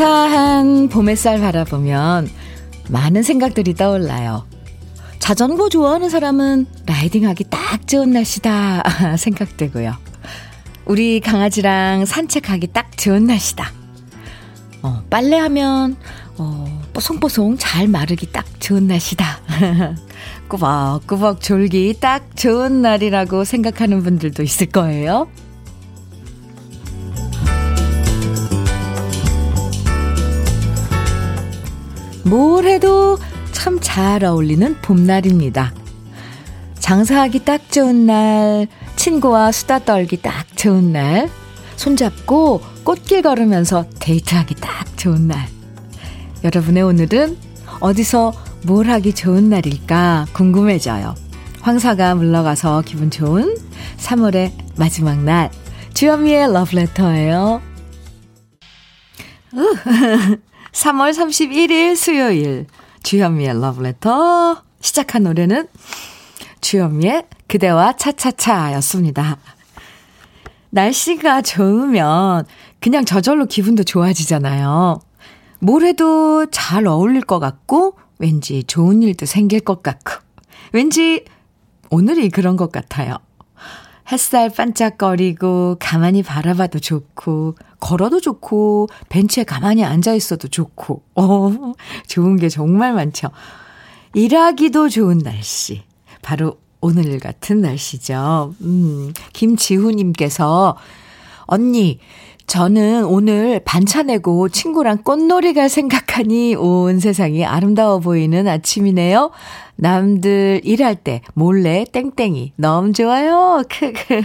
화사한 봄 햇살 바라보면 많은 생각들이 떠올라요. 자전거 좋아하는 사람은 라이딩하기 딱 좋은 날씨다 생각되고요. 우리 강아지랑 산책하기 딱 좋은 날씨다. 어, 빨래하면 어, 뽀송뽀송 잘 마르기 딱 좋은 날씨다. 꾸벅꾸벅 졸기 딱 좋은 날이라고 생각하는 분들도 있을 거예요. 뭘 해도 참 잘 어울리는 봄날입니다. 장사하기 딱 좋은 날, 친구와 수다 떨기 딱 좋은 날, 손잡고 꽃길 걸으면서 데이트하기 딱 좋은 날. 여러분의 오늘은 어디서 뭘 하기 좋은 날일까 궁금해져요. 황사가 물러가서 기분 좋은 3월의 마지막 날. 주현미의 러브레터예요. 3월 31일 수요일 주현미의 러브레터 시작한 노래는 주현미의 그대와 차차차였습니다. 날씨가 좋으면 그냥 저절로 기분도 좋아지잖아요. 뭘 해도 잘 어울릴 것 같고 왠지 좋은 일도 생길 것 같고 왠지 오늘이 그런 것 같아요. 햇살 반짝거리고 가만히 바라봐도 좋고 걸어도 좋고 벤치에 가만히 앉아 있어도 좋고 어 좋은 게 정말 많죠. 일하기도 좋은 날씨. 바로 오늘 같은 날씨죠. 음, 김지훈님께서 언니 저는 오늘 반차 내고 친구랑 꽃놀이 갈 생각하니 온 세상이 아름다워 보이는 아침이네요. 남들 일할 때 몰래 땡땡이 너무 좋아요. 크크.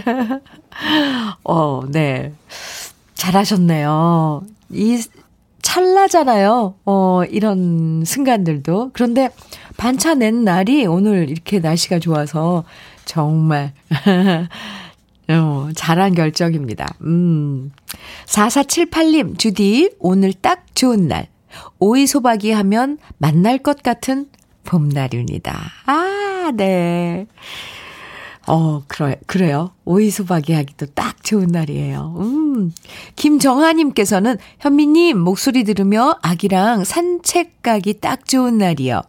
어, 네. 잘하셨네요. 이 찰나잖아요. 어, 이런 순간들도. 그런데 반차 낸 날이 오늘 이렇게 날씨가 좋아서 정말 어, 잘한 결정입니다. 음. 4478님, 주디, 오늘 딱 좋은 날. 오이 소박이 하면 만날 것 같은 봄날입니다. 아, 네. 어, 그래, 그래요. 오이 소박이 하기도 딱 좋은 날이에요. 음. 김정아님께서는 현미님 목소리 들으며 아기랑 산책 가기 딱 좋은 날이요.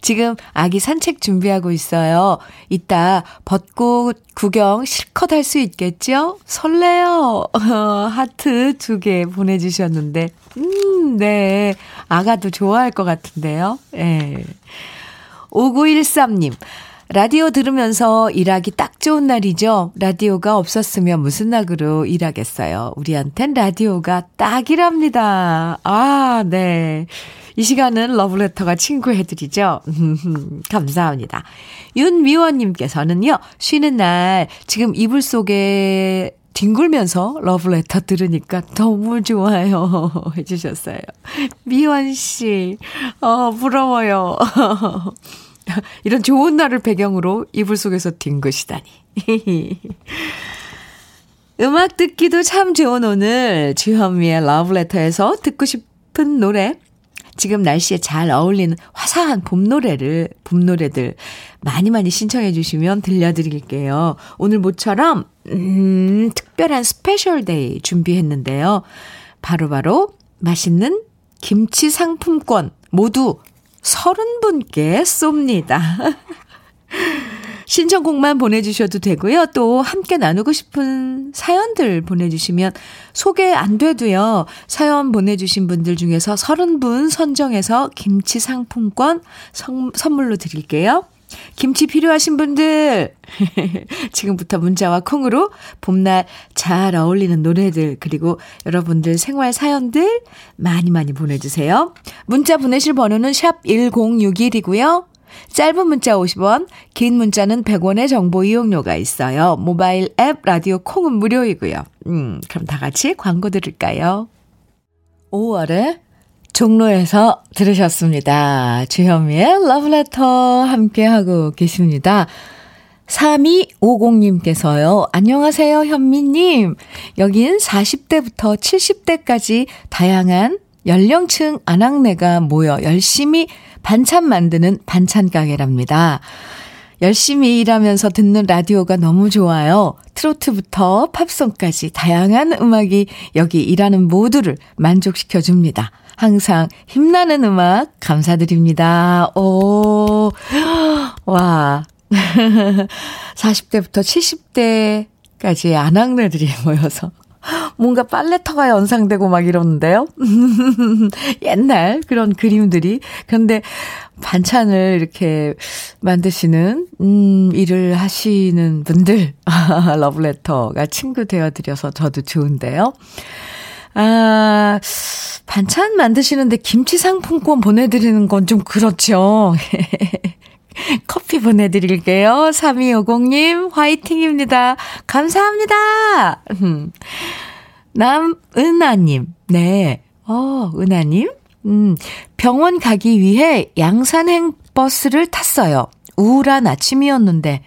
지금 아기 산책 준비하고 있어요. 이따 벚꽃 구경 실컷 할 수 있겠죠? 설레요. 하트 두 개 보내주셨는데, 음, 네. 아가도 좋아할 것 같은데요. 예. 네. 5913님. 라디오 들으면서 일하기 딱 좋은 날이죠. 라디오가 없었으면 무슨 낙으로 일하겠어요. 우리한텐 라디오가 딱이랍니다. 아, 네. 이 시간은 러브레터가 친구해드리죠. 감사합니다. 윤미원님께서는요, 쉬는 날, 지금 이불 속에 뒹굴면서 러브레터 들으니까 너무 좋아요. 해주셨어요. 미원씨, 어, 부러워요. 이런 좋은 날을 배경으로 이불 속에서 뒹구시다니. 음악 듣기도 참 좋은 오늘 주현미의 러브레터에서 듣고 싶은 노래 지금 날씨에 잘 어울리는 화사한 봄 노래를, 봄 노래들 많이 많이 신청해 주시면 들려드릴게요. 오늘 모처럼, 음, 특별한 special day 준비했는데요. 바로바로 바로 맛있는 김치 상품권 모두 30분께 쏩니다. 신청곡만 보내주셔도 되고요. 또 함께 나누고 싶은 사연들 보내주시면 소개 안 돼도요. 사연 보내주신 분들 중에서 30분 선정해서 김치 상품권 성, 선물로 드릴게요. 김치 필요하신 분들, 지금부터 문자와 콩으로 봄날 잘 어울리는 노래들, 그리고 여러분들 생활 사연들 많이 많이 보내주세요. 문자 보내실 번호는 샵 1061이고요. 짧은 문자 50원, 긴 문자는 100원의 정보 이용료가 있어요. 모바일 앱 라디오 콩은 무료이고요. 음, 그럼 다 같이 광고 들을까요? 5월에 종로에서 들으셨습니다. 주현미의 러브레터 함께하고 계십니다. 3250님께서요. 안녕하세요, 현미님. 여긴 40대부터 70대까지 다양한 연령층 아낙네가 모여 열심히 반찬 만드는 반찬 가게랍니다. 열심히 일하면서 듣는 라디오가 너무 좋아요. 트로트부터 팝송까지 다양한 음악이 여기 일하는 모두를 만족시켜 줍니다. 항상 힘나는 음악 감사드립니다. 오, 와. 40대부터 70대까지 안악내들이 모여서 뭔가 빨래터가 연상되고 막 이러는데요. 옛날 그런 그림들이. 그런데 반찬을 이렇게 만드시는, 음, 일을 하시는 분들, 러브레터가 친구 되어드려서 저도 좋은데요. 아, 반찬 만드시는데 김치 상품권 보내드리는 건 좀 그렇죠. 커피 보내드릴게요. 3250님, 화이팅입니다. 감사합니다. 음. 남은아님, 네. 어, 은아님. 음, 병원 가기 위해 양산행 버스를 탔어요. 우울한 아침이었는데,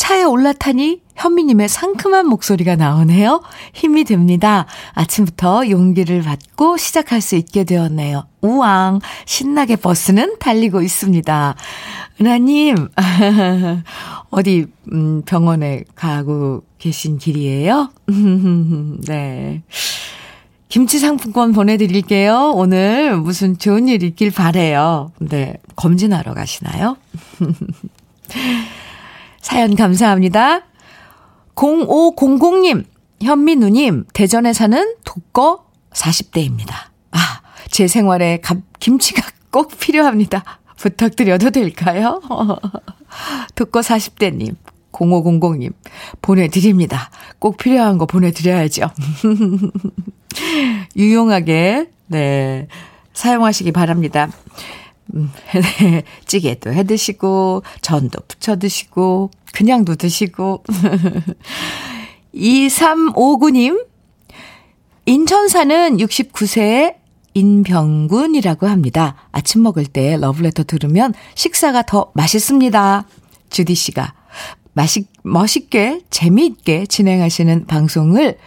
차에 올라타니 현미님의 상큼한 목소리가 나오네요. 힘이 됩니다. 아침부터 용기를 받고 시작할 수 있게 되었네요. 우왕, 신나게 버스는 달리고 있습니다. 은하님, 어디, 음, 병원에 가고 계신 길이에요? 네. 김치 상품권 보내드릴게요. 오늘 무슨 좋은 일 있길 바래요. 네. 검진하러 가시나요? 사연 감사합니다. 0500님, 현민우님, 대전에 사는 독거 40대입니다. 아, 제 생활에 김치가 꼭 필요합니다. 부탁드려도 될까요? 독거 40대님, 0500님, 보내드립니다. 꼭 필요한 거 보내드려야죠. 유용하게, 네, 사용하시기 바랍니다. 음, 네, 찌개도 해 드시고, 전도 부쳐 드시고, 그냥도 드시고. 2359님, 인천 사는 69세의 인병군이라고 합니다. 아침 먹을 때 러브레터 들으면 식사가 더 맛있습니다. 주디 씨가 맛있, 멋있게, 재미있게 진행하시는 방송을,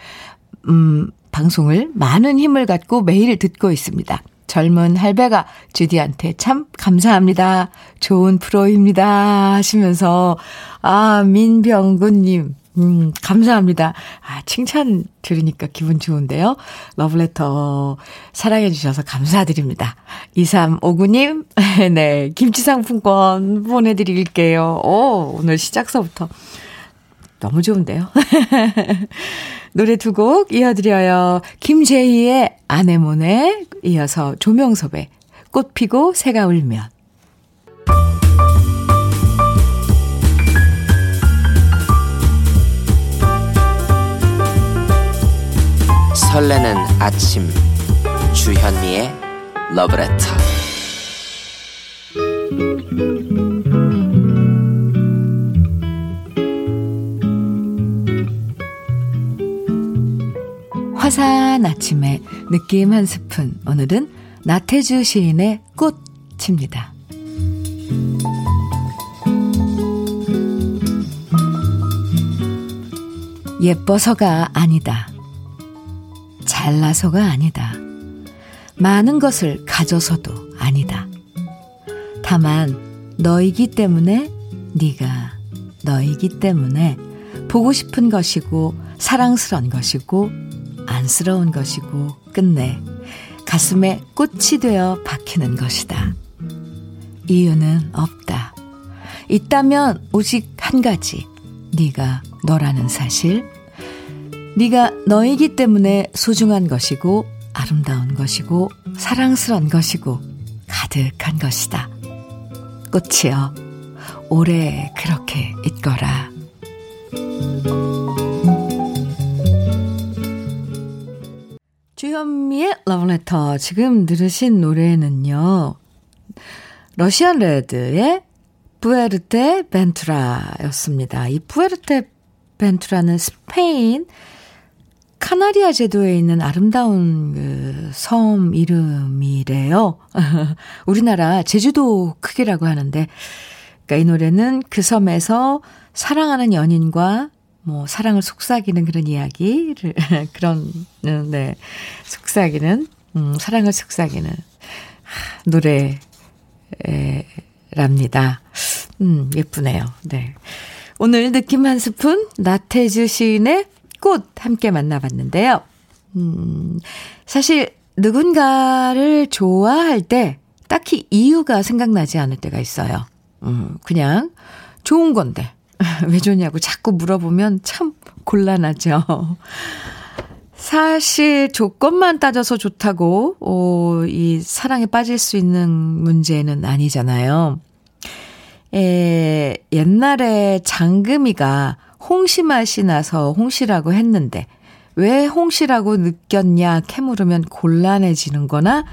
음, 방송을 많은 힘을 갖고 매일 듣고 있습니다. 젊은 할배가 주디한테 참 감사합니다. 좋은 프로입니다. 하시면서, 아, 민병구님, 음, 감사합니다. 아, 칭찬 들으니까 기분 좋은데요. 러브레터 사랑해주셔서 감사드립니다. 2359님, 네, 김치상품권 보내드릴게요. 오, 오늘 시작서부터 너무 좋은데요. 노래 두 곡 이어드려요. 김재희의 아내모네 이어서 조명섭의 꽃 피고 새가 울면. 설레는 아침 주현미의 러브레터 화사한 아침에 느낌 한 스푼. 오늘은 나태주 시인의 꽃입니다. 예뻐서가 아니다. 잘나서가 아니다. 많은 것을 가져서도 아니다. 다만 너이기 때문에 네가 너이기 때문에 보고 싶은 것이고 사랑스런 것이고 안쓰러운 것이고 끝내 가슴에 꽃이 되어 박히는 것이다. 이유는 없다. 있다면 오직 한 가지. 네가 너라는 사실. 네가 너이기 때문에 소중한 것이고 아름다운 것이고 사랑스런 것이고 가득한 것이다. 꽃이여 오래 그렇게 있거라. 주현미의 러브레터. 지금 들으신 노래는요. 러시안 레드의 부에르테 벤투라 였습니다. 이 부에르테 벤투라는 스페인 카나리아 제도에 있는 아름다운 그 섬 이름이래요. 우리나라 제주도 크기라고 하는데, 그러니까 이 노래는 그 섬에서 사랑하는 연인과 뭐 사랑을 속삭이는 그런 이야기를 그런 네 속삭이는 음 사랑을 속삭이는 노래랍니다. 음, 예쁘네요. 네. 오늘 느낌 한 스푼, 나태주 시인의 꽃 함께 만나봤는데요. 음, 사실 누군가를 좋아할 때 딱히 이유가 생각나지 않을 때가 있어요. 음, 그냥 좋은 건데. 왜 좋냐고 자꾸 물어보면 참 곤란하죠. 사실 조건만 따져서 좋다고, 어, 이 사랑에 빠질 수 있는 문제는 아니잖아요. 에, 옛날에 장금이가 홍시 맛이 나서 홍시라고 했는데, 왜 홍시라고 느꼈냐 캐물으면 곤란해지는 거나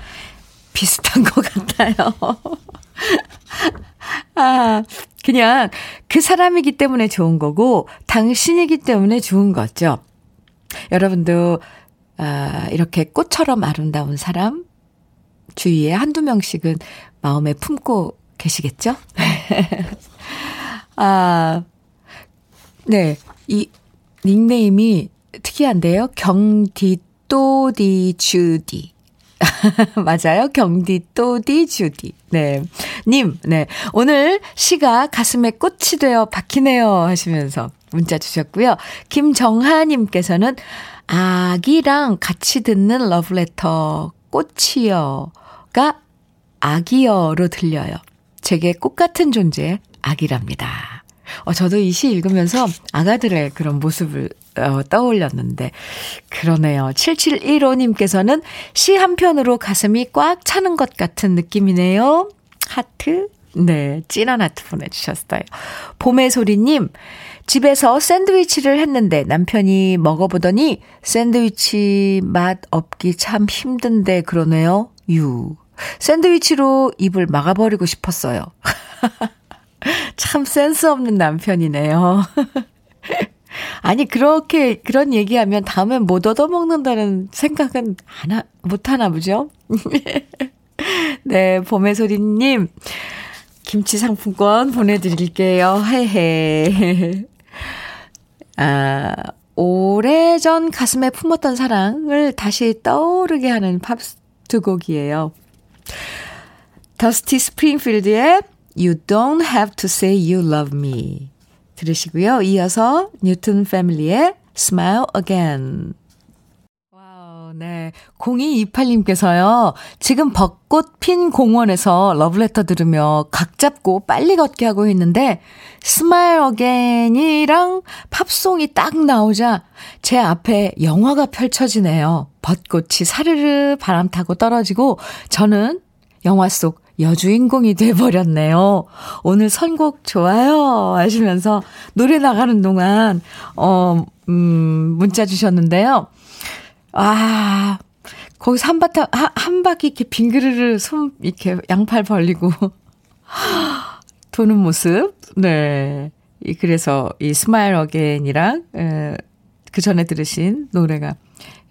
비슷한 것 같아요. 아, 그냥 그 사람이기 때문에 좋은 거고, 당신이기 때문에 좋은 거죠. 여러분도, 아, 이렇게 꽃처럼 아름다운 사람, 주위에 한두 명씩은 마음에 품고 계시겠죠? 아, 네. 이 닉네임이 특이한데요. 경디 또디 주디. 맞아요. 경디 또디 주디. 네. 님, 네. 오늘 시가 가슴에 꽃이 되어 박히네요. 하시면서 문자 주셨고요. 김정하님께서는 아기랑 같이 듣는 러브레터 꽃이여가 아기여로 들려요. 제게 꽃 같은 존재 아기랍니다. 어, 저도 이 시 읽으면서 아가들의 그런 모습을 어, 떠올렸는데, 그러네요. 7715님께서는 시 한 편으로 가슴이 꽉 차는 것 같은 느낌이네요. 하트. 네, 찐한 하트 보내주셨어요. 봄의 소리님, 집에서 샌드위치를 했는데 남편이 먹어보더니 샌드위치 맛 없기 참 힘든데 그러네요. 유. 샌드위치로 입을 막아버리고 싶었어요. 참 센스 없는 남편이네요. 아니, 그렇게, 그런 얘기하면 다음엔 못 얻어먹는다는 생각은 하나, 못하나 보죠? 네, 봄의 소리님, 김치 상품권 보내드릴게요. 헤헤. 아, 오래전 가슴에 품었던 사랑을 다시 떠오르게 하는 팝두 곡이에요. 더스티 스프링필드의 You Don't Have to Say You Love Me 들으시고요. 이어서 뉴튼 패밀리의 Smile Again 와우, 네. 0228님께서요. 지금 벚꽃 핀 공원에서 러브레터 들으며 각 잡고 빨리 걷기 하고 있는데 Smile Again이랑 팝송이 딱 나오자 제 앞에 영화가 펼쳐지네요. 벚꽃이 사르르 바람 타고 떨어지고 저는 영화 속 여주인공이 돼버렸네요. 오늘 선곡 좋아요 하시면서 노래 나가는 동안 어, 음, 문자 주셨는데요. 아, 거기서 한 바탕, 한 바퀴 이렇게 빙그르르 손, 이렇게 양팔 벌리고 도는 모습. 네. 그래서 이 Smile Again이랑, 에, 그 전에 들으신 노래가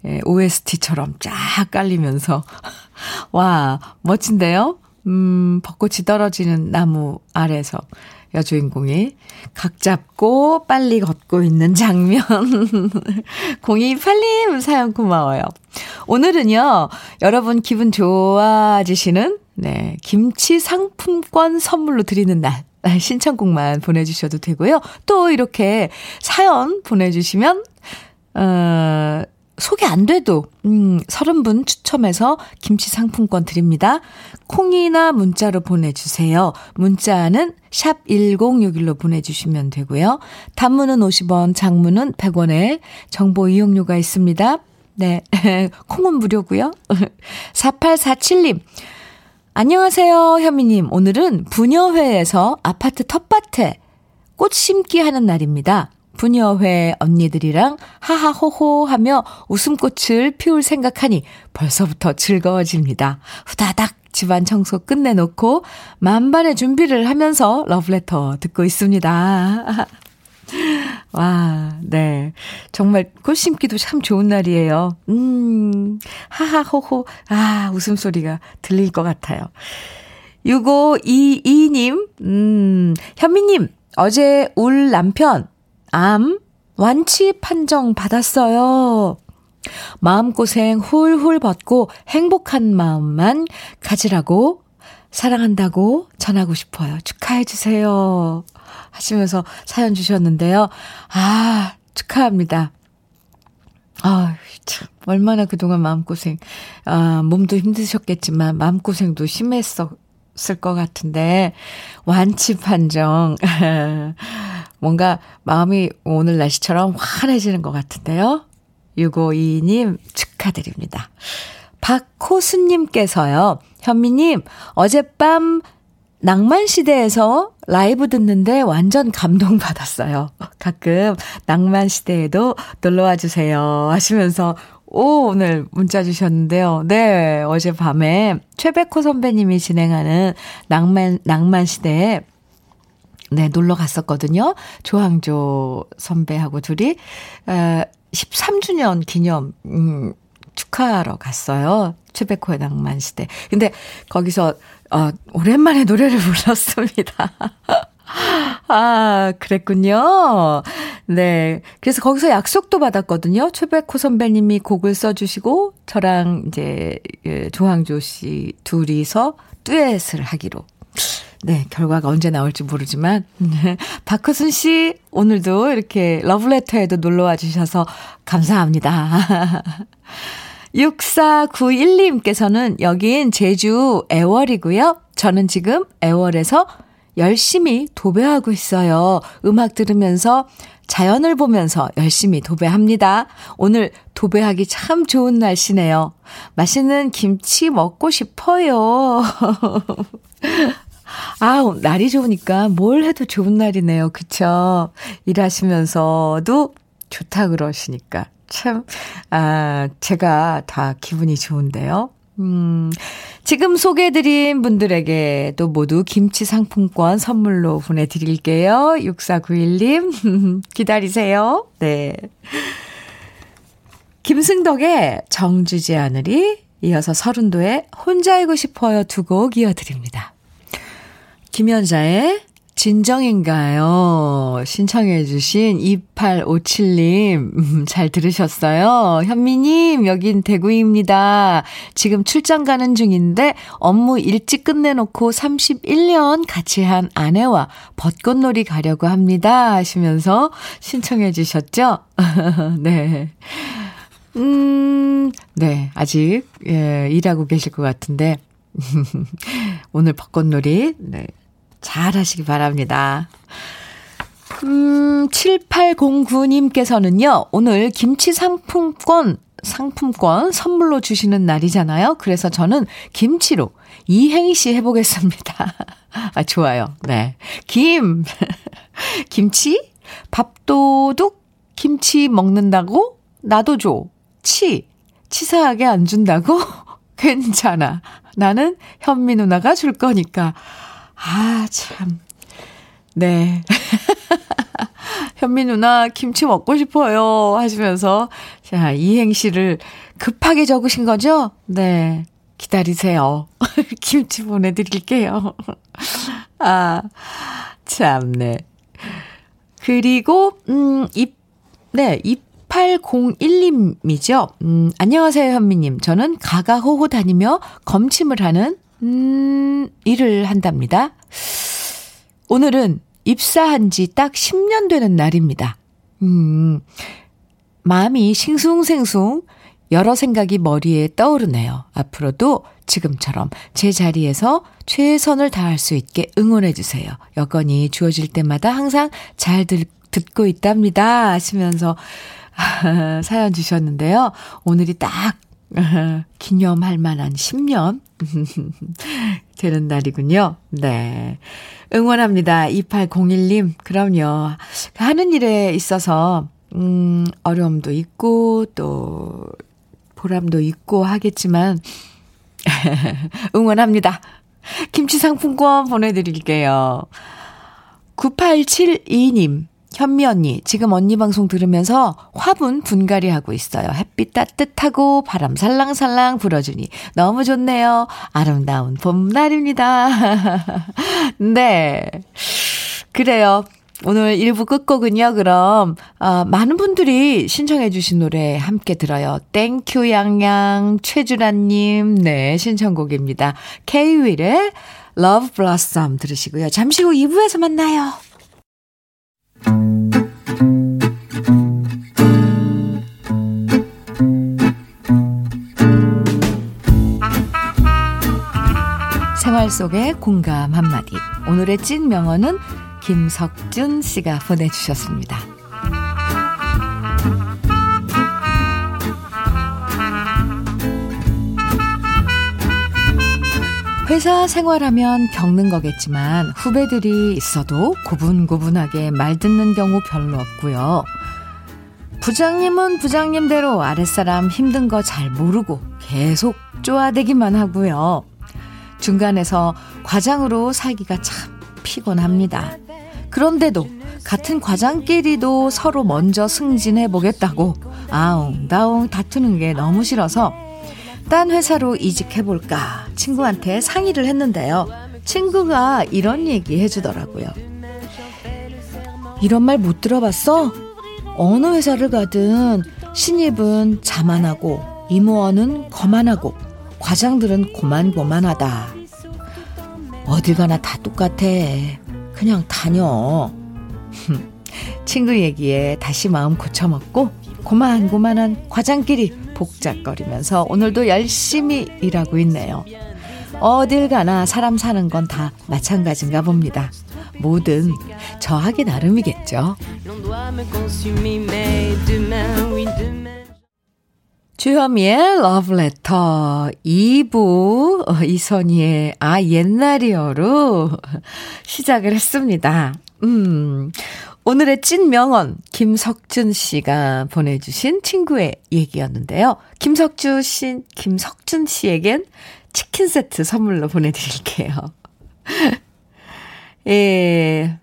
에, OST처럼 쫙 깔리면서. 와, 멋진데요? 음, 벚꽃이 떨어지는 나무 아래서 여주인공이 각 잡고 빨리 걷고 있는 장면. 0228님 사연 고마워요. 오늘은요, 여러분 기분 좋아지시는, 네, 김치 상품권 선물로 드리는 날. 신청곡만 보내주셔도 되고요. 또 이렇게 사연 보내주시면, 어, 소개 안 돼도, 음, 30분 추첨해서 김치 상품권 드립니다. 콩이나 문자로 보내주세요. 문자는 샵 1061로 보내주시면 되고요. 단문은 50원, 장문은 100원에 정보 이용료가 있습니다. 네. 콩은 무료고요. 4847님. 안녕하세요, 현미님. 오늘은 부녀회에서 아파트 텃밭에 꽃 심기 하는 날입니다. 부녀회 언니들이랑 하하호호 하며 웃음꽃을 피울 생각하니 벌써부터 즐거워집니다. 후다닥 집안 청소 끝내놓고 만반의 준비를 하면서 러브레터 듣고 있습니다. 와, 네. 정말 꽃 심기도 참 좋은 날이에요. 음, 하하호호, 아, 웃음소리가 들릴 것 같아요. 6522님, 음, 현미님, 어제 울 남편, 암, 완치 판정 받았어요. 마음고생 훌훌 벗고 행복한 마음만 가지라고 사랑한다고 전하고 싶어요. 축하해주세요. 하시면서 사연 주셨는데요. 아, 축하합니다. 아, 참, 얼마나 그동안 마음고생, 아, 몸도 힘드셨겠지만, 마음고생도 심했었을 것 같은데, 완치 판정. 뭔가 마음이 오늘 날씨처럼 환해지는 것 같은데요. 652님 축하드립니다. 박호수님께서요, 현미님, 어젯밤 낭만시대에서 라이브 듣는데 완전 감동받았어요. 가끔 낭만시대에도 놀러와 주세요. 하시면서 오, 오늘 문자 주셨는데요. 네, 어젯밤에 최백호 선배님이 진행하는 낭만, 낭만시대에 네, 놀러 갔었거든요. 조항조 선배하고 둘이, 어, 13주년 기념, 음, 축하하러 갔어요. 최백호의 낭만 시대. 근데 거기서, 어, 오랜만에 노래를 불렀습니다. 아, 그랬군요. 네. 그래서 거기서 약속도 받았거든요. 최백호 선배님이 곡을 써주시고, 저랑 이제, 예, 조항조 씨 둘이서 듀엣을 하기로. 네, 결과가 언제 나올지 모르지만, 네. 박효순 씨, 오늘도 이렇게 러브레터에도 놀러 와 주셔서 감사합니다. 6491님께서는 여긴 제주 애월이고요. 저는 지금 애월에서 열심히 도배하고 있어요. 음악 들으면서 자연을 보면서 열심히 도배합니다. 오늘 도배하기 참 좋은 날씨네요. 맛있는 김치 먹고 싶어요. 아, 날이 좋으니까 뭘 해도 좋은 날이네요. 그쵸? 일하시면서도 좋다 그러시니까. 참, 아, 제가 다 기분이 좋은데요. 음, 지금 소개해드린 분들에게도 모두 김치 상품권 선물로 보내드릴게요. 6491님, 기다리세요. 네. 김승덕의 정주지 않으리, 이어서 서른도의 혼자이고 싶어요 두 곡 이어드립니다. 김연자의 진정인가요? 신청해주신 2857님, 음, 잘 들으셨어요? 현미님, 여긴 대구입니다. 지금 출장 가는 중인데 업무 일찍 끝내놓고 31년 같이 한 아내와 벚꽃놀이 가려고 합니다. 하시면서 신청해주셨죠? 네. 음, 네. 아직, 예, 일하고 계실 것 같은데. 오늘 벚꽃놀이, 네. 잘 하시기 바랍니다. 음, 7809님께서는요, 오늘 김치 상품권, 상품권 선물로 주시는 날이잖아요. 그래서 저는 김치로 이행시 해보겠습니다. 아, 좋아요. 네. 김, 김치, 밥도둑, 김치 먹는다고? 나도 줘. 치, 치사하게 안 준다고? 괜찮아. 나는 현미 누나가 줄 거니까. 아, 참. 네. 현미 누나 김치 먹고 싶어요 하시면서 자, 이행시를 급하게 적으신 거죠? 네. 기다리세요. 김치 보내 드릴게요. 아, 참네. 그리고, 음, 입, 네, 2801님이죠. 음, 안녕하세요, 현미님. 저는 가가호호 다니며 검침을 하는 음, 일을 한답니다. 오늘은 입사한 지 딱 10년 되는 날입니다. 음, 마음이 싱숭생숭 여러 생각이 머리에 떠오르네요. 앞으로도 지금처럼 제 자리에서 최선을 다할 수 있게 응원해주세요. 여건이 주어질 때마다 항상 잘 들, 듣고 있답니다. 하시면서 사연 주셨는데요. 오늘이 딱 기념할 만한 10년 되는 날이군요. 네. 응원합니다. 2801님. 그럼요. 하는 일에 있어서, 음, 어려움도 있고, 또, 보람도 있고 하겠지만, 응원합니다. 김치 상품권 보내드릴게요. 9872님. 현미 언니, 지금 언니 방송 들으면서 화분 분갈이 하고 있어요. 햇빛 따뜻하고 바람 살랑살랑 불어주니 너무 좋네요. 아름다운 봄날입니다. 네. 그래요. 오늘 1부 끝곡은요, 그럼, 어, 많은 분들이 신청해주신 노래 함께 들어요. 땡큐 양양, 최주라님, 네, 신청곡입니다. K-윌의 Love Blossom 들으시고요. 잠시 후 2부에서 만나요. 생활 속의 공감 한마디. 오늘의 찐 명언은 김석준 씨가 보내주셨습니다. 회사 생활하면 겪는 거겠지만 후배들이 있어도 고분고분하게 말 듣는 경우 별로 없고요. 부장님은 부장님대로 아랫사람 힘든 거 잘 모르고 계속 쪼아대기만 하고요. 중간에서 과장으로 살기가 참 피곤합니다. 그런데도 같은 과장끼리도 서로 먼저 승진해 보겠다고 아웅다웅 다투는 게 너무 싫어서 딴 회사로 이직해볼까 친구한테 상의를 했는데요. 친구가 이런 얘기 해주더라고요. 이런 말 못 들어봤어? 어느 회사를 가든 신입은 자만하고 임원은 거만하고 과장들은 고만고만하다. 어딜 가나 다 똑같아. 그냥 다녀. 친구 얘기에 다시 마음 고쳐먹고 고만고만한 과장끼리 복잡거리면서 오늘도 열심히 일하고 있네요. 어딜 가나 사람 사는 건 다 마찬가지인가 봅니다. 뭐든 저하기 나름이겠죠. 주현미의 러브레터 2부 어, 이선희의 아 옛날이여로 시작을 했습니다. 음. 오늘의 찐 명언 김석준 씨가 보내주신 친구의 얘기였는데요. 김석준 씨, 김석준 씨에겐 치킨 세트 선물로 보내드릴게요. 예,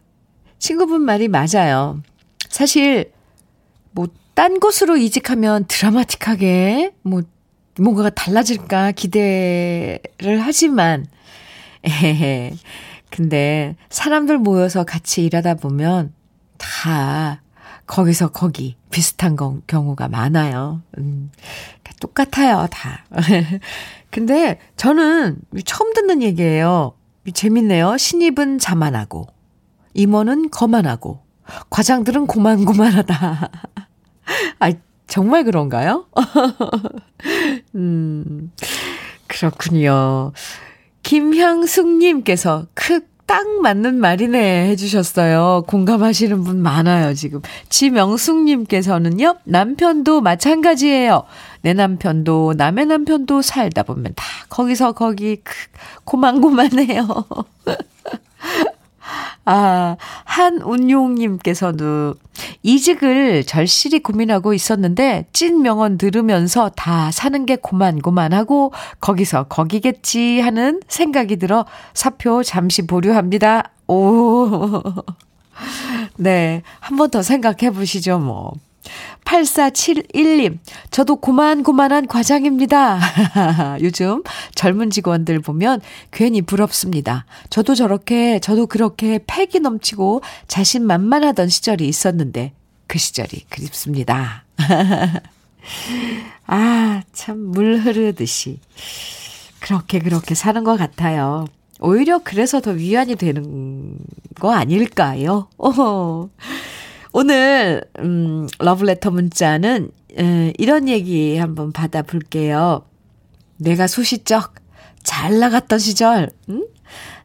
친구분 말이 맞아요. 사실 뭐 딴 곳으로 이직하면 드라마틱하게 뭐 뭔가가 달라질까 기대를 하지만 에헤 근데 사람들 모여서 같이 일하다 보면 다 거기서 거기 비슷한 거, 경우가 많아요. 음, 똑같아요, 다. 근데 저는 처음 듣는 얘기예요. 재밌네요. 신입은 자만하고, 임원은 거만하고, 과장들은 고만고만하다. 아, 정말 그런가요? 음, 그렇군요. 김향숙님께서 크 딱 맞는 말이네 해주셨어요. 공감하시는 분 많아요, 지금. 지명숙님께서는요, 남편도 마찬가지예요. 내 남편도 남의 남편도 살다 보면 다 거기서 거기 크, 고만고만해요. 아, 한운용님께서도 이직을 절실히 고민하고 있었는데 찐 명언 들으면서 다 사는 게 고만고만하고 거기서 거기겠지 하는 생각이 들어 사표 잠시 보류합니다. 오. 네. 한 번 더 생각해 보시죠, 뭐. 8471님, 저도 고만고만한 과장입니다. 요즘 젊은 직원들 보면 괜히 부럽습니다. 저도 저렇게, 저도 그렇게 패기 넘치고 자신 만만하던 시절이 있었는데, 그 시절이 그립습니다. 아, 참, 물 흐르듯이. 그렇게, 그렇게 사는 것 같아요. 오히려 그래서 더 위안이 되는 거 아닐까요? 어 오늘, 음, 러브레터 문자는, 에, 이런 얘기 한번 받아볼게요. 내가 소시적 잘 나갔던 시절, 응?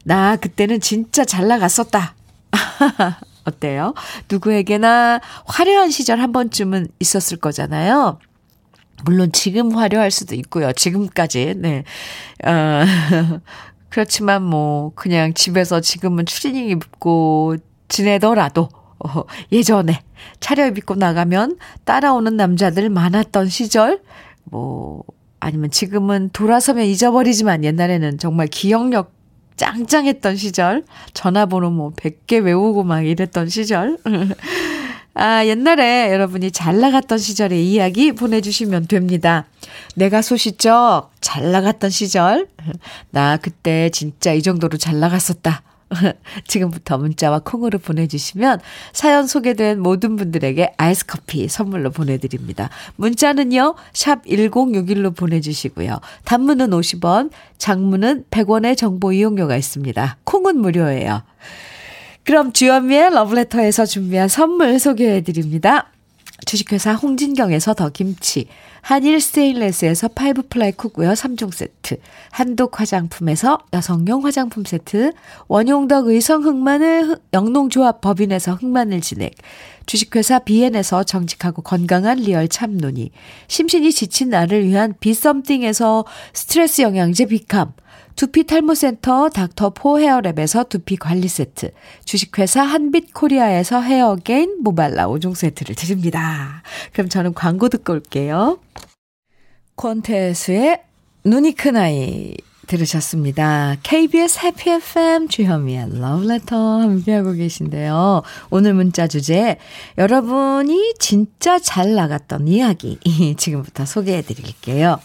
나 그때는 진짜 잘 나갔었다. 어때요? 누구에게나 화려한 시절 한 번쯤은 있었을 거잖아요. 물론 지금 화려할 수도 있고요. 지금까지, 네. 어, 그렇지만 뭐, 그냥 집에서 지금은 추리닝 입고 지내더라도, 어, 예전에 차려입고 나가면 따라오는 남자들 많았던 시절, 뭐, 아니면 지금은 돌아서면 잊어버리지만 옛날에는 정말 기억력 짱짱했던 시절, 전화번호 뭐 100개 외우고 막 이랬던 시절. 아, 옛날에 여러분이 잘 나갔던 시절의 이야기 보내주시면 됩니다. 내가 소시적 잘 나갔던 시절. 나 그때 진짜 이 정도로 잘 나갔었다. 지금부터 문자와 콩으로 보내주시면 사연 소개된 모든 분들에게 아이스 커피 선물로 보내드립니다. 문자는요, 샵 1061로 보내주시고요. 단문은 50원, 장문은 100원의 정보 이용료가 있습니다. 콩은 무료예요. 그럼 주현미의 러브레터에서 준비한 선물 소개해드립니다. 주식회사 홍진경에서 더 김치, 한일 스테인레스에서 five ply cookware 3종 세트, 한독 화장품에서 여성용 화장품 세트, 원용덕 의성 흑마늘 영농조합 법인에서 흑마늘 진액, 주식회사 비엔에서 정직하고 건강한 리얼 참노니, 심신이 지친 나를 위한 비썸띵에서 스트레스 영양제 비캄, 두피 탈모 센터 닥터 포 헤어랩에서 두피 관리 세트, 주식회사 한빛 코리아에서 헤어게인 모발라 5종 세트를 드립니다. 그럼 저는 광고 듣고 올게요. 콘테스의 눈이 큰 아이 들으셨습니다. KBS 해피 FM 주현미의 러브레터 함께하고 계신데요. 오늘 문자 주제 여러분이 진짜 잘 나갔던 이야기 지금부터 소개해 드릴게요.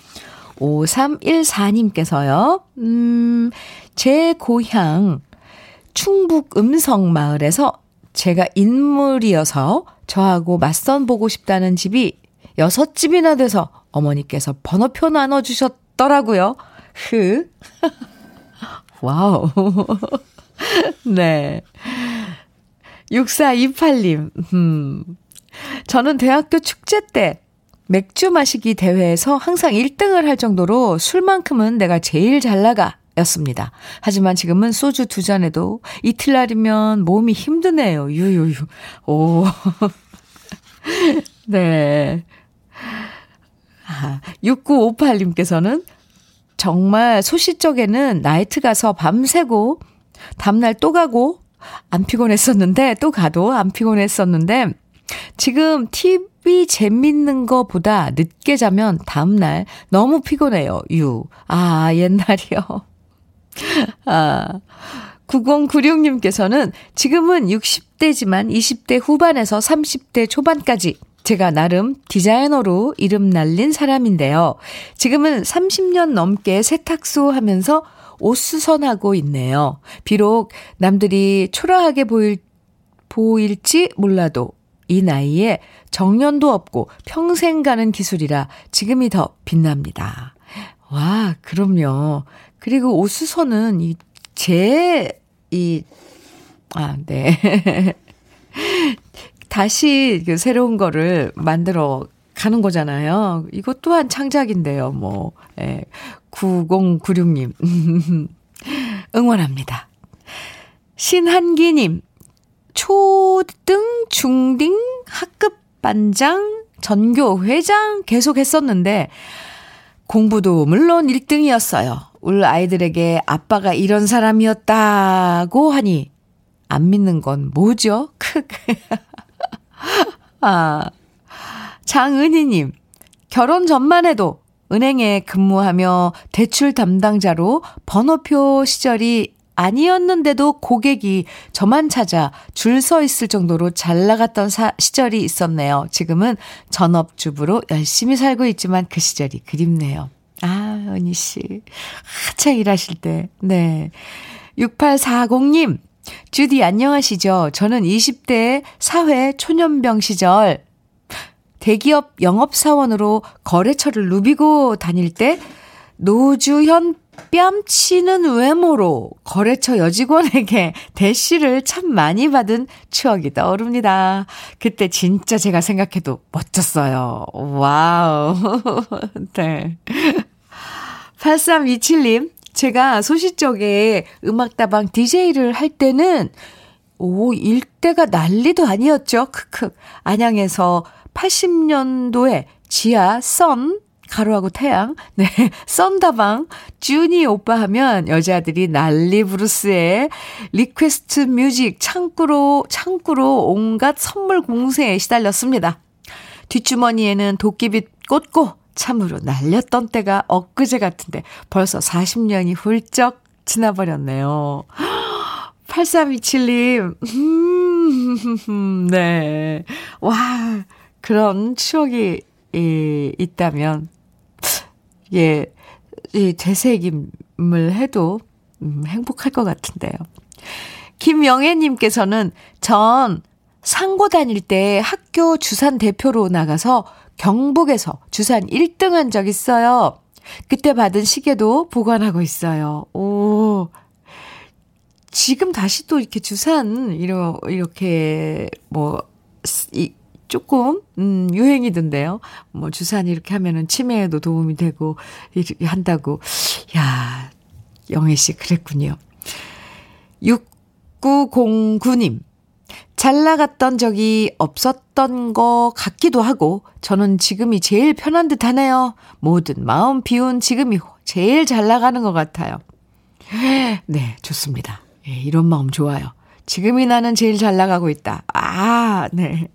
5314님께서요, 음, 제 고향 충북 음성 마을에서 제가 인물이어서 저하고 맞선 보고 싶다는 집이 여섯 집이나 돼서 어머니께서 번호표 나눠주셨더라고요. 흐. wow. 네. 6428님, 음. 저는 대학교 축제 때 맥주 마시기 대회에서 항상 1등을 할 정도로 술만큼은 내가 제일 잘 나가 였습니다. 하지만 지금은 소주 두 잔에도 이틀날이면 몸이 힘드네요. 유유유. 오. 네. 아, 6958님께서는 정말 소시적에는 나이트 가서 밤새고 다음날 또 가고 안 피곤했었는데 또 가도 안 피곤했었는데 지금 TV 재밌는 거보다 늦게 자면 다음날 너무 피곤해요. 유. 아, 옛날이요. 아. 9096님께서는 지금은 60대지만 20대 후반에서 30대 초반까지 제가 나름 디자이너로 이름 날린 사람인데요. 지금은 30년 넘게 세탁소 하면서 옷 수선하고 있네요. 비록 남들이 초라하게 보일, 보일지 몰라도 이 나이에 정년도 없고 평생 가는 기술이라 지금이 더 빛납니다. 와, 그럼요. 그리고 옷수선은 이, 제, 이, 아, 네. 다시 그 새로운 거를 만들어 가는 거잖아요. 이것 또한 창작인데요, 뭐. 예. 9096님. 응원합니다. 신한기님, 초등, 중딩, 학급 반장, 전교 회장 계속 했었는데, 공부도 물론 1등이었어요. 우리 아이들에게 아빠가 이런 사람이었다고 하니, 안 믿는 건 뭐죠? 아, 장은희님, 결혼 전만 해도 은행에 근무하며 대출 담당자로 번호표 시절이 아니었는데도 고객이 저만 찾아 줄 서 있을 정도로 잘 나갔던 사, 시절이 있었네요. 지금은 전업주부로 열심히 살고 있지만 그 시절이 그립네요. 아, 은희 씨. 한창 일하실 때. 네. 6840님, 주디 안녕하시죠? 저는 20대 사회 초년병 시절 대기업 영업사원으로 거래처를 누비고 다닐 때 노주현 뺨치는 외모로 거래처 여직원에게 대시를 참 많이 받은 추억이 떠오릅니다. 그때 진짜 제가 생각해도 멋졌어요. wow. 네. 8327님, 제가 소시적에 음악다방 DJ를 할 때는 오, 일대가 난리도 아니었죠. 크크. 안양에서 80년도에 지하 Sun 가로하고 태양. 네. 썬다방, 주니 오빠 하면 여자들이 난리 브루스에 request music 창구로, 창구로 온갖 선물 공세에 시달렸습니다. 뒷주머니에는 도끼빗 꽂고 참으로 날렸던 때가 엊그제 같은데 벌써 40년이 훌쩍 지나버렸네요. 8327님, 음, 네. 와, 그런 추억이 이, 있다면 예, 이 되새김을 해도 음, 행복할 것 같은데요. 김영애님께서는 전 상고 다닐 때 학교 주산 대표로 나가서 경북에서 주산 1등 한 적 있어요. 그때 받은 시계도 보관하고 있어요. 오. 지금 다시 또 이렇게 주산, 이렇게, 뭐, 이, 조금, 음, 유행이던데요. 뭐, 주산 이렇게 하면은 치매에도 도움이 되고, 이렇게 한다고. 야 영애 씨, 그랬군요. 6909님. 잘 나갔던 적이 없었던 것 같기도 하고, 저는 지금이 제일 편한 듯 하네요. 모든 마음 비운 지금이 제일 잘 나가는 것 같아요. 네, 좋습니다. 예, 이런 마음 좋아요. 지금이 나는 제일 잘 나가고 있다. 아, 네.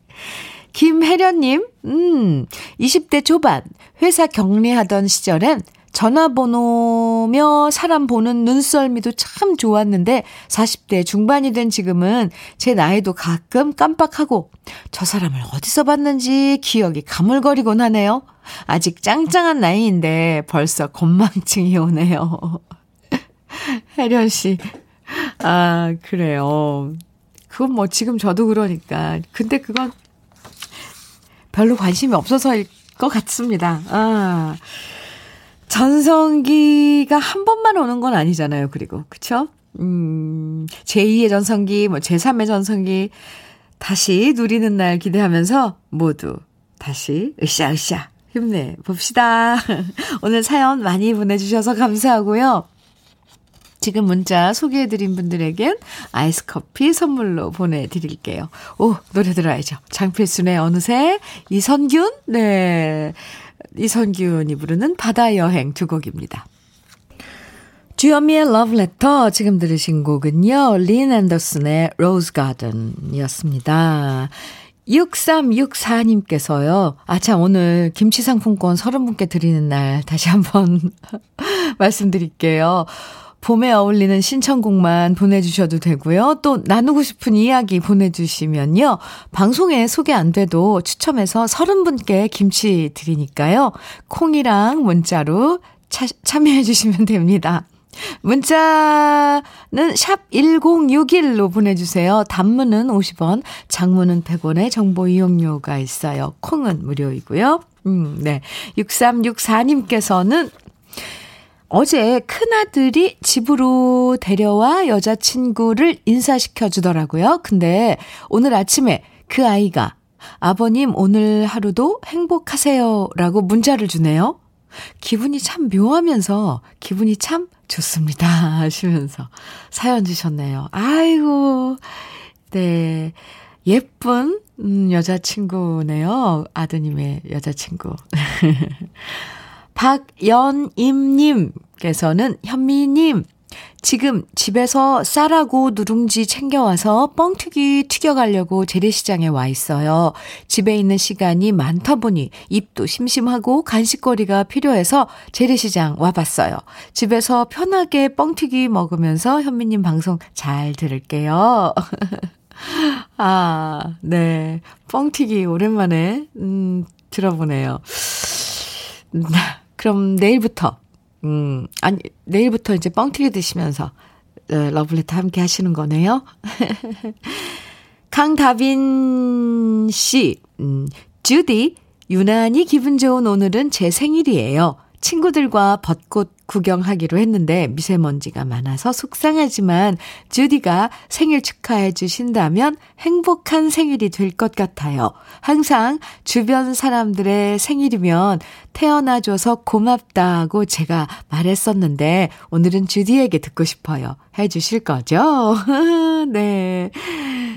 김혜련님, 음, 20대 초반, 회사 격리하던 시절엔 전화번호며 사람 보는 눈썰미도 참 좋았는데 40대 중반이 된 지금은 제 나이도 가끔 깜빡하고 저 사람을 어디서 봤는지 기억이 가물거리곤 하네요. 아직 짱짱한 나이인데 벌써 건망증이 오네요. 혜련 씨. 아, 그래요. 그건 뭐 지금 저도 그러니까. 근데 그건 별로 관심이 없어서일 것 같습니다. 아. 전성기가 한 번만 오는 건 아니잖아요. 그리고 그쵸? 음, 제2의 전성기, 뭐 제3의 전성기 다시 누리는 날 기대하면서 모두 다시 으쌰으쌰 힘내 봅시다. 오늘 사연 많이 보내주셔서 감사하고요. 지금 문자 소개해드린 분들에겐 아이스 커피 선물로 보내드릴게요. 오, 노래 들어야죠. 장필순의 어느새, 이선균, 네. 이선균이 부르는 바다 여행 두 곡입니다. 주현미의 러브레터 지금 들으신 곡은요. 린 앤더슨의 Rose Garden이었습니다. 6364님께서요. 아, 참, 오늘 김치 상품권 30분께 드리는 날 다시 한번 말씀드릴게요. 봄에 어울리는 신청곡만 보내주셔도 되고요. 또 나누고 싶은 이야기 보내주시면요. 방송에 소개 안 돼도 추첨해서 30분께 김치 드리니까요. 콩이랑 문자로 차, 참여해주시면 됩니다. 문자는 샵 1061로 보내주세요. 단문은 50원, 장문은 100원의 정보 이용료가 있어요. 콩은 무료이고요. 음, 네. 6364님께서는 어제 큰아들이 집으로 데려와 여자친구를 인사시켜 주더라고요. 근데 오늘 아침에 그 아이가 아버님 오늘 하루도 행복하세요 라고 문자를 주네요. 기분이 참 묘하면서 기분이 참 좋습니다 하시면서 사연 주셨네요. 아이고, 네. 예쁜, 음, 여자친구네요. 아드님의 여자친구. 박연임님께서는 현미님, 지금 집에서 쌀하고 누룽지 챙겨와서 뻥튀기 튀겨가려고 재래시장에 와 있어요. 집에 있는 시간이 많다 보니 입도 심심하고 간식거리가 필요해서 재래시장 와봤어요. 집에서 편하게 뻥튀기 먹으면서 현미님 방송 잘 들을게요. 아, 네. 뻥튀기 오랜만에, 음, 들어보네요. 그럼 내일부터, 음, 아니, 내일부터 이제 뻥튀기 드시면서, 어, 러블레터 함께 하시는 거네요. 강다빈 씨, 음, 주디, 유난히 기분 좋은 오늘은 제 생일이에요. 친구들과 벚꽃 구경하기로 했는데 미세먼지가 많아서 속상하지만 주디가 생일 축하해 주신다면 행복한 생일이 될 것 같아요. 항상 주변 사람들의 생일이면 태어나줘서 고맙다고 제가 말했었는데 오늘은 주디에게 듣고 싶어요. 해 주실 거죠? 네.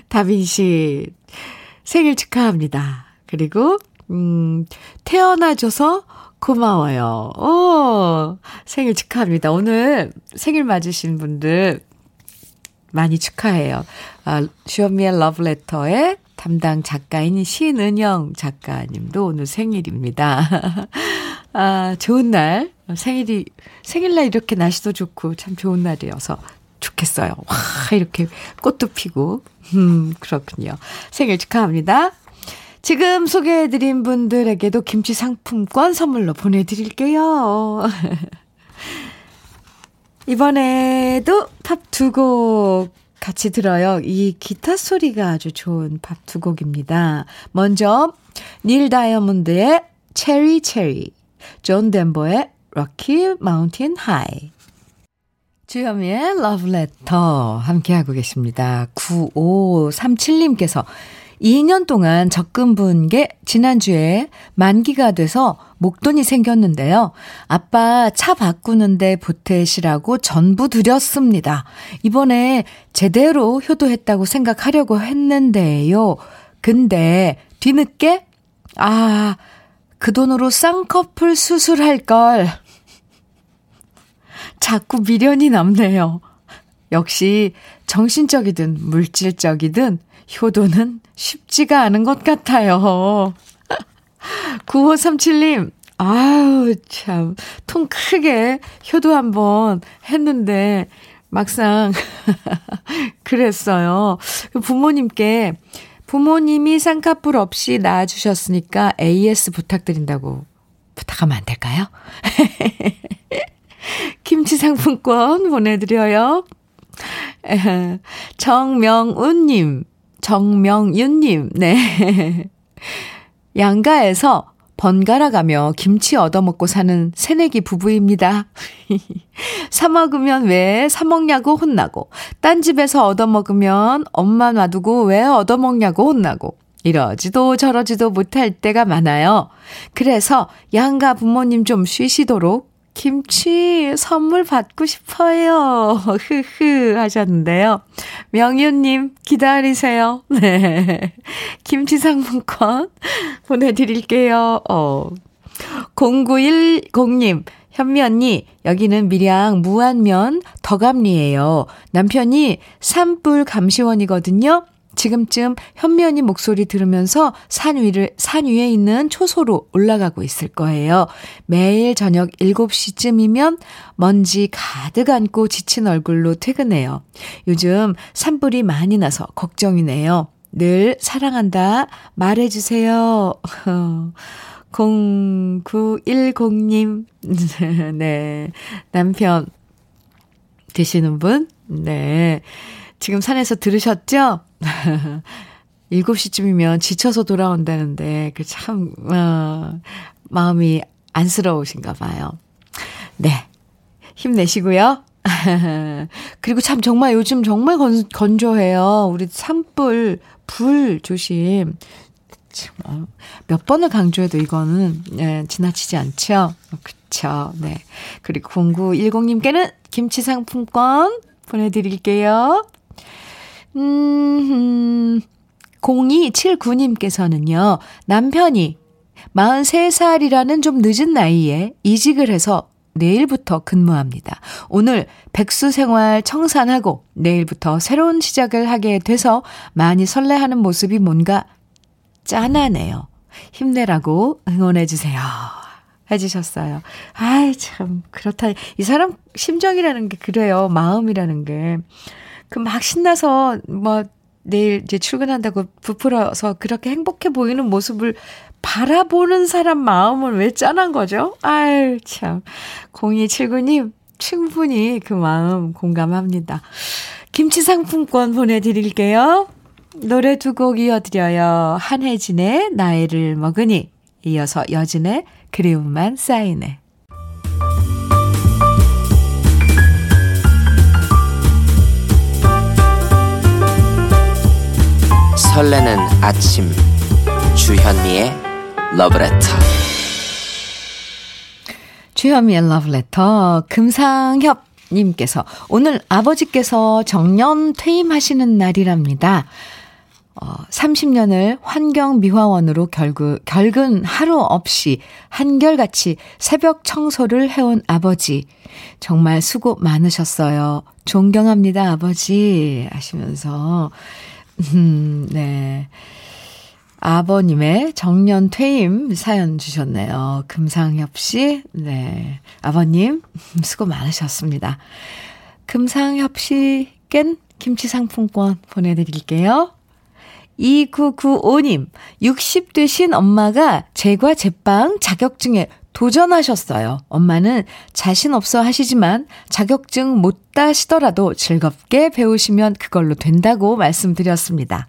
다빈 씨 생일 축하합니다. 그리고 음 태어나줘서 고마워요. 오, 생일 축하합니다. 오늘 생일 맞으신 분들 많이 축하해요. 아, 주현미의 러브레터의 담당 작가인 신은영 작가님도 오늘 생일입니다. 아, 좋은 날. 생일이, 생일날 이렇게 날씨도 좋고 참 좋은 날이어서 좋겠어요. 와, 이렇게 꽃도 피고. 음, 그렇군요. 생일 축하합니다. 지금 소개해드린 분들에게도 김치 상품권 선물로 보내드릴게요. 이번에도 팝 두 곡 같이 들어요. 이 기타 소리가 아주 좋은 팝 두 곡입니다. 먼저 닐 다이아몬드의 Cherry Cherry, 존 덴버의 Rocky Mountain High. 주현미의 러브레터 함께하고 계십니다. 9537님께서 2년 동안 적금 분 게 지난주에 만기가 돼서 목돈이 생겼는데요. 아빠 차 바꾸는데 보태시라고 전부 드렸습니다. 이번에 제대로 효도했다고 생각하려고 했는데요. 근데 뒤늦게 아, 그 돈으로 쌍꺼풀 수술할 걸. 자꾸 미련이 남네요. 역시 정신적이든 물질적이든 효도는 쉽지가 않은 것 같아요. 9537님, 아유, 참, 통 크게 효도 한번 했는데, 막상, 그랬어요. 부모님께, 부모님이 쌍꺼풀 없이 낳아주셨으니까 AS 부탁드린다고 부탁하면 안 될까요? 김치 상품권 보내드려요. 정명운님, 정명윤님, 네. 양가에서 번갈아 가며 김치 얻어먹고 사는 새내기 부부입니다. 사 먹으면 왜 사 먹냐고 혼나고, 딴 집에서 얻어먹으면 엄마 놔두고 왜 얻어먹냐고 혼나고, 이러지도 저러지도 못할 때가 많아요. 그래서 양가 부모님 좀 쉬시도록 김치 선물 받고 싶어요. 흐흐 하셨는데요. 명윤님 기다리세요. 네. 김치 상품권 보내드릴게요. 어. 0910님, 현미 언니, 여기는 밀양 무안면 덕암리예요. 남편이 산불 감시원이거든요. 지금쯤 현면이 목소리 들으면서 산 위를, 산 위에 있는 초소로 올라가고 있을 거예요. 매일 저녁 7시쯤이면 먼지 가득 안고 지친 얼굴로 퇴근해요. 요즘 산불이 많이 나서 걱정이네요. 늘 사랑한다 말해주세요. 0910님, 네. 남편 되시는 분? 네. 지금 산에서 들으셨죠? 7시쯤이면 지쳐서 돌아온다는데, 그 참, 어, 마음이 안쓰러우신가 봐요. 네. 힘내시고요. 그리고 참 정말 요즘 정말 건, 건조해요. 우리 산불, 불 조심. 어, 몇 번을 강조해도 이거는 예, 지나치지 않죠? 그쵸. 네. 그리고 0910님께는 김치 상품권 보내드릴게요. 음, 0279님께서는요, 남편이 43살이라는 좀 늦은 나이에 이직을 해서 내일부터 근무합니다. 오늘 백수 생활 청산하고 내일부터 새로운 시작을 하게 돼서 많이 설레하는 모습이 뭔가 짠하네요. 힘내라고 응원해주세요. 해주셨어요. 아이, 참, 그렇다. 이 사람 심정이라는 게 그래요. 마음이라는 게. 그 막 신나서 뭐 내일 이제 출근한다고 부풀어서 그렇게 행복해 보이는 모습을 바라보는 사람 마음은 왜 짠한 거죠? 아유, 참. 0279님, 충분히 그 마음 공감합니다. 김치 상품권 보내드릴게요. 노래 두 곡 이어드려요. 한혜진의 나이를 먹으니, 이어서 여진의 그리움만 쌓이네. 설레는 아침 주현미의 러브레터 주현미의 러브레터 금상협 님께서 오늘 아버지께서 정년 퇴임하시는 날이랍니다. 어, 30년을 환경미화원으로 결국, 결근 하루 없이 한결같이 새벽 청소를 해온 아버지. 정말 수고 많으셨어요. 존경합니다, 아버지. 하시면서 음, 네. 아버님의 정년 퇴임 사연 주셨네요. 금상협 씨. 네. 아버님, 수고 많으셨습니다. 금상협 씨껜 김치 상품권 보내드릴게요. 2995님, 60 되신 엄마가 제과 제빵 자격증에 도전하셨어요. 엄마는 자신 없어 하시지만 자격증 못 따시더라도 즐겁게 배우시면 그걸로 된다고 말씀드렸습니다.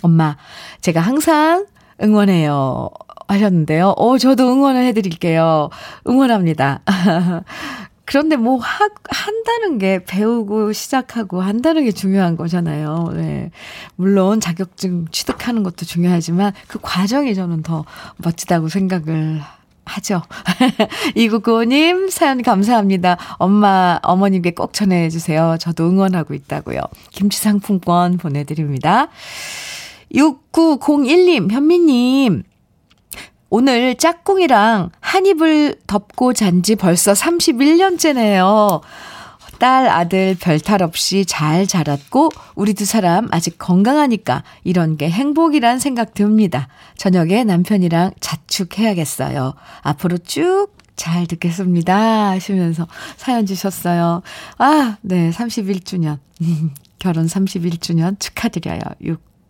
엄마, 제가 항상 응원해요. 하셨는데요. 어, 저도 응원을 해드릴게요. 응원합니다. 그런데 뭐, 하, 한다는 게 배우고 시작하고 한다는 게 중요한 거잖아요. 네. 물론 자격증 취득하는 것도 중요하지만 그 과정이 저는 더 멋지다고 생각을 하죠. 이구구님 사연 감사합니다. 엄마, 어머님께 꼭 전해주세요. 저도 응원하고 있다고요. 김치 상품권 보내드립니다. 6901님, 현미님. 오늘 짝꿍이랑 한 입을 덮고 잔 지 벌써 31년째네요. 딸, 아들 별탈 없이 잘 자랐고, 우리 두 사람 아직 건강하니까 이런 게 행복이란 생각 듭니다. 저녁에 남편이랑 자축해야겠어요. 앞으로 쭉 잘 듣겠습니다. 하시면서 사연 주셨어요. 아, 네, 31주년. 결혼 31주년 축하드려요.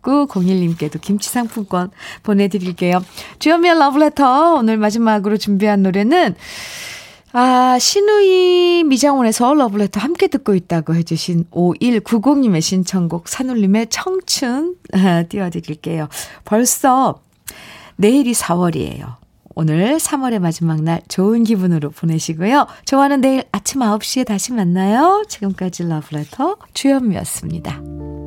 6901님께도 김치 상품권 보내드릴게요. 주현미의 러브레터 오늘 마지막으로 준비한 노래는 아, 신우이 미장원에서 러브레터 함께 듣고 있다고 해주신 5190님의 신청곡 산울림의 청춘 아, 띄워드릴게요. 벌써 내일이 4월이에요. 오늘 3월의 마지막 날 좋은 기분으로 보내시고요. 좋아하는 내일 아침 9시에 다시 만나요. 지금까지 러브레터 주현미였습니다.